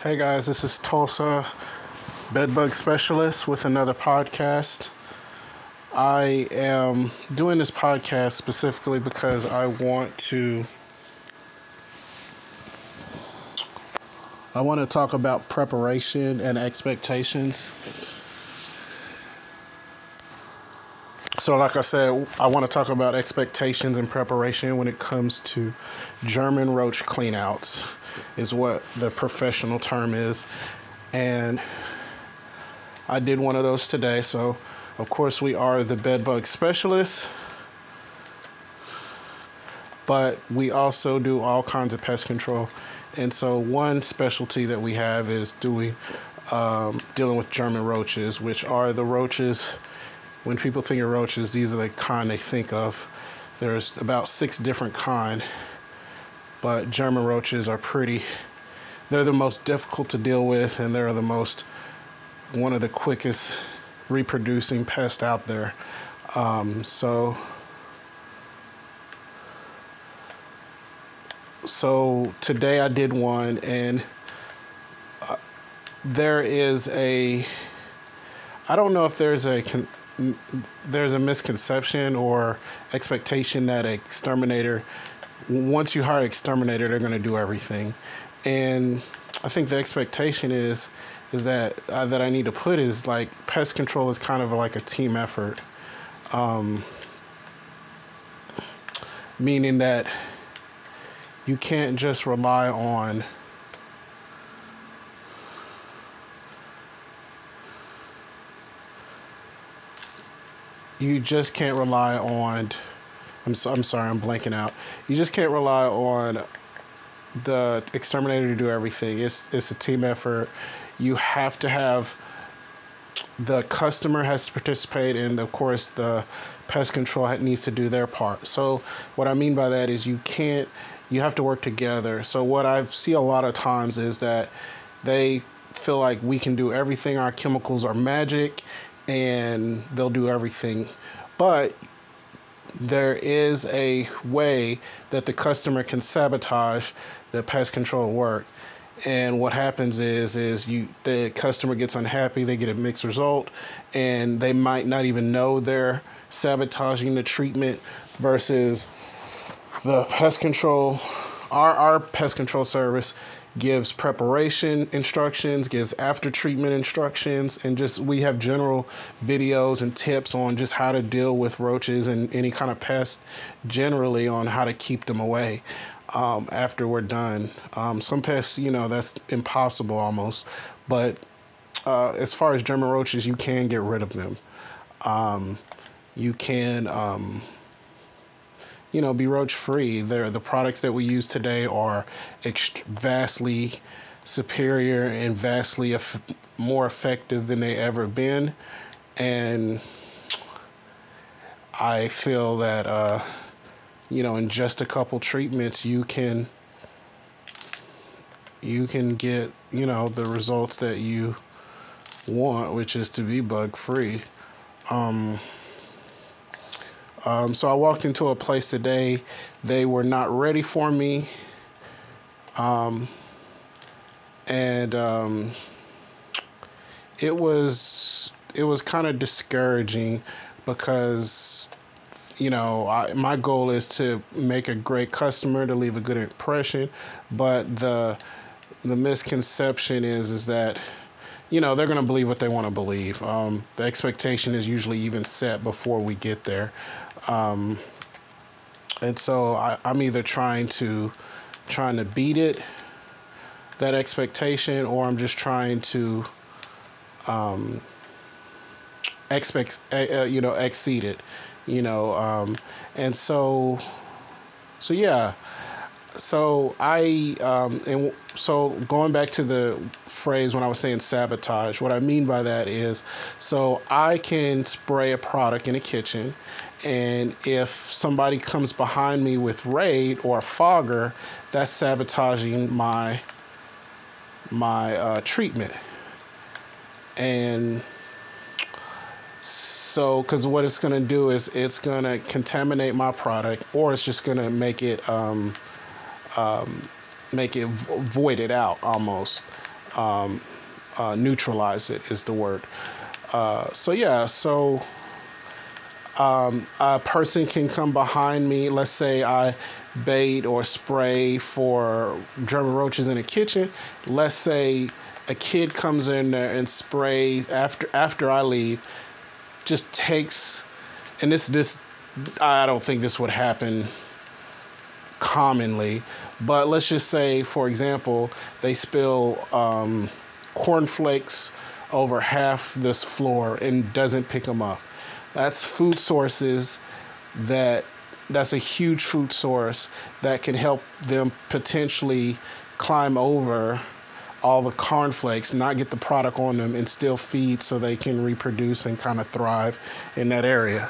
Hey guys, this is Tulsa Bedbug Specialist with another podcast. I am doing this podcast specifically because I want to I want to talk about preparation and expectations. So like I said, I want to talk about expectations and preparation when it comes to German roach cleanouts is what the professional term is. And I did one of those today. So, of course, we are the bed bug specialists, but we also do all kinds of pest control. And so, one specialty that we have is doing um, dealing with German roaches, which are the roaches. When people think of roaches, these are the kind they think of. There's about six different kind but German roaches are pretty, they're the most difficult to deal with and they're the most, one of the quickest reproducing pests out there. Um, so, so today I did one and uh, there is a, I don't know if there's a, there's a misconception or expectation that exterminator once you hire exterminator, they're going to do everything. And I think the expectation is is that uh, that I need to put is like pest control is kind of like a team effort. Um, meaning that you can't just rely on you just can't rely on I'm, so, I'm sorry, I'm blanking out. You just can't rely on the exterminator to do everything. It's it's a team effort. You have to have the customer has to participate, and of course the pest control needs to do their part. So what I mean by that is you can't. You have to work together. So what I see a lot of times is that they feel like we can do everything. Our chemicals are magic, and they'll do everything. But there is a way that the customer can sabotage the pest control work and what happens is is you the customer gets unhappy they get a mixed result and they might not even know they're sabotaging the treatment versus the pest control our our pest control service gives preparation instructions, gives after treatment instructions, and just we have general videos and tips on just how to deal with roaches and any kind of pest generally on how to keep them away um, after we're done. Um, some pests, you know, that's impossible almost, but uh, as far as German roaches, you can get rid of them. Um, you can um, you know, be roach free. They're, the products that we use today are ext- vastly superior and vastly more effective than they ever been. And I feel that, uh, you know, in just a couple treatments, you can you can get you know the results that you want, which is to be bug free. Um, um, so I walked into a place today. They were not ready for me. Um, and um, it was it was kind of discouraging because you know I, my goal is to make a great customer to leave a good impression but the the misconception is is that you know they're going to believe what they want to believe um, the expectation is usually even set before we get there um, and so I, I'm either trying to trying to beat it, that expectation, or I'm just trying to um, expect uh, you know exceed it, you know. Um, and so so yeah. So I um, and so going back to the phrase when I was saying sabotage, what I mean by that is so I can spray a product in a kitchen and if somebody comes behind me with raid or a fogger, that's sabotaging my my uh, treatment. And so, because what it's going to do is it's going to contaminate my product, or it's just going to make it um, um, make it void it out almost. um, uh, neutralize it is the word. Uh, so yeah, so um, a person can come behind me. Let's say I bait or spray for German roaches in a kitchen. Let's say a kid comes in there and sprays after after I leave, just takes, and this this I don't think this would happen commonly, but let's just say, for example, they spill um, cornflakes over half this floor and doesn't pick them up. That's food sources that that's a huge food source that can help them potentially climb over all the cornflakes, not get the product on them, and still feed so they can reproduce and kind of thrive in that area.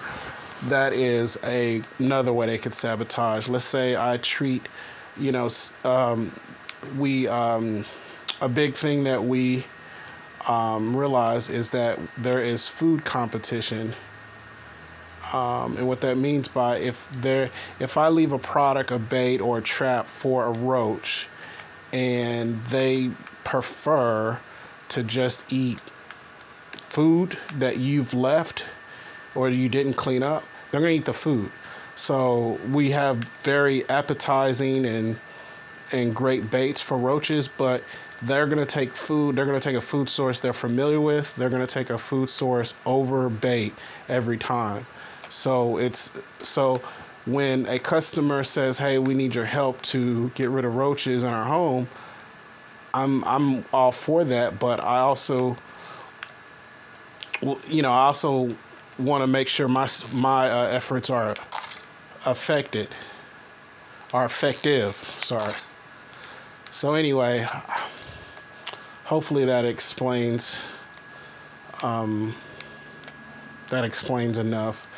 That is a, another way they could sabotage. Let's say I treat, you know, um, we um, a big thing that we um, realize is that there is food competition. Um, and what that means by if there if I leave a product, a bait or a trap for a roach, and they prefer to just eat food that you've left or you didn't clean up, they're gonna eat the food. So we have very appetizing and and great baits for roaches, but they're going to take food, they're going to take a food source they're familiar with, they're going to take a food source over bait every time. So it's so when a customer says, "Hey, we need your help to get rid of roaches in our home," I'm I'm all for that, but I also you know, I also want to make sure my my uh, efforts are affected are effective. Sorry. So anyway, hopefully that explains um, that explains enough.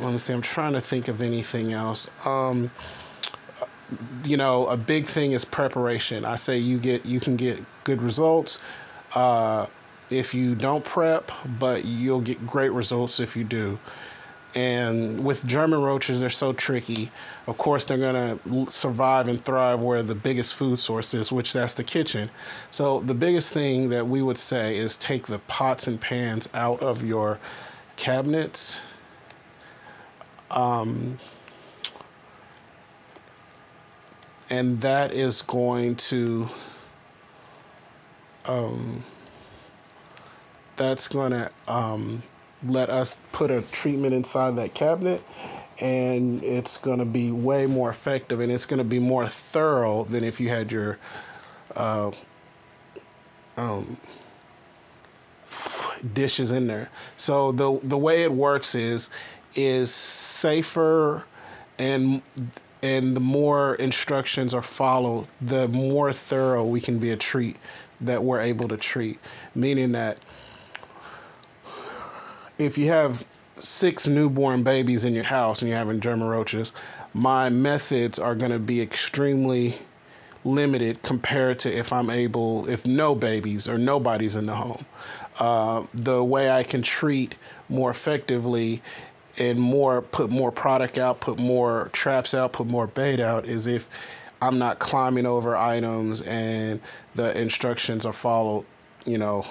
Let me see. I'm trying to think of anything else. Um, you know, a big thing is preparation. I say you get you can get good results uh, if you don't prep, but you'll get great results if you do. And with German roaches, they're so tricky. Of course, they're going to survive and thrive where the biggest food source is, which that's the kitchen. So the biggest thing that we would say is take the pots and pans out of your cabinets. Um, and that is going to um, that's going to um, let us put a treatment inside that cabinet and it's going to be way more effective and it's going to be more thorough than if you had your uh, um, dishes in there. So the the way it works is is safer and and the more instructions are followed, the more thorough we can be a treat that we're able to treat. Meaning that if you have six newborn babies in your house and you're having German roaches, my methods are going to be extremely limited compared to if I'm able, if no babies or nobody's in the home. Uh, the way I can treat more effectively and more put more product out, put more traps out, put more bait out is if I'm not climbing over items and the instructions are followed, you know,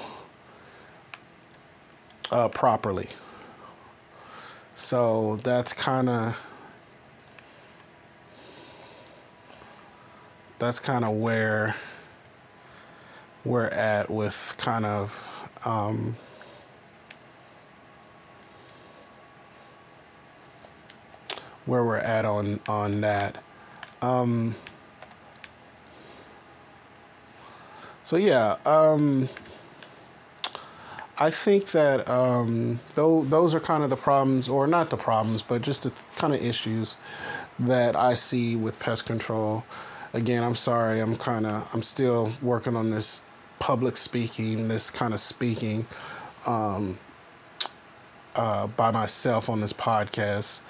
uh, properly. So that's kind of that's kind of where we're at with kind of um, where we're at on on that. Um, so yeah. Um, I think that um, though those are kind of the problems, or not the problems, but just the kind of issues that I see with pest control. Again, I'm sorry, I'm kind of I'm still working on this public speaking, this kind of speaking um, uh, by myself on this podcast.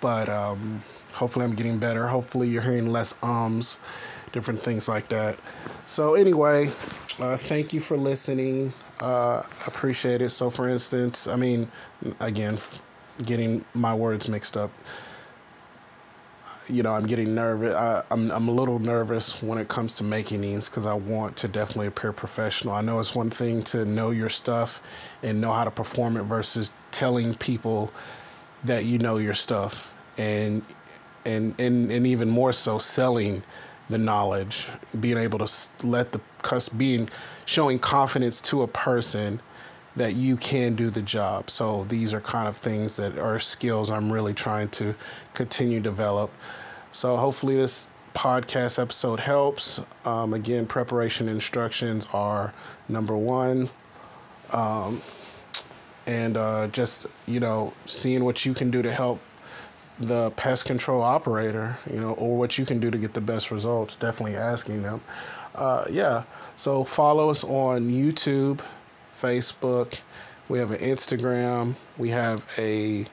But um, hopefully, I'm getting better. Hopefully, you're hearing less ums, different things like that. So anyway, uh, thank you for listening uh, appreciate it. So, for instance, I mean, again, getting my words mixed up. you know, I'm getting nervous. I, I'm, I'm a little nervous when it comes to making these because I want to definitely appear professional. I know it's one thing to know your stuff and know how to perform it versus telling people that you know your stuff and and and, and even more so selling the knowledge, being able to let the cus being showing confidence to a person that you can do the job. So these are kind of things that are skills I'm really trying to continue develop. So hopefully this podcast episode helps. Um, again, preparation instructions are number one. Um, and uh, just, you know, seeing what you can do to help the pest control operator, you know, or what you can do to get the best results, definitely asking them. Uh, yeah, so follow us on YouTube, Facebook. We have an Instagram. We have a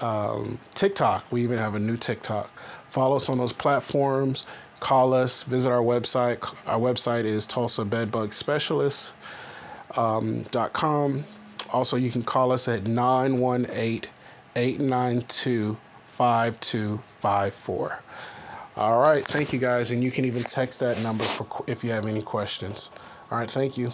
um, TikTok. We even have a new TikTok. Follow us on those platforms. Call us. Visit our website. Our website is Tulsa Bedbug Um, Also, you can call us at 918 892 5254. All right. Thank you guys. And you can even text that number for if you have any questions. All right. Thank you.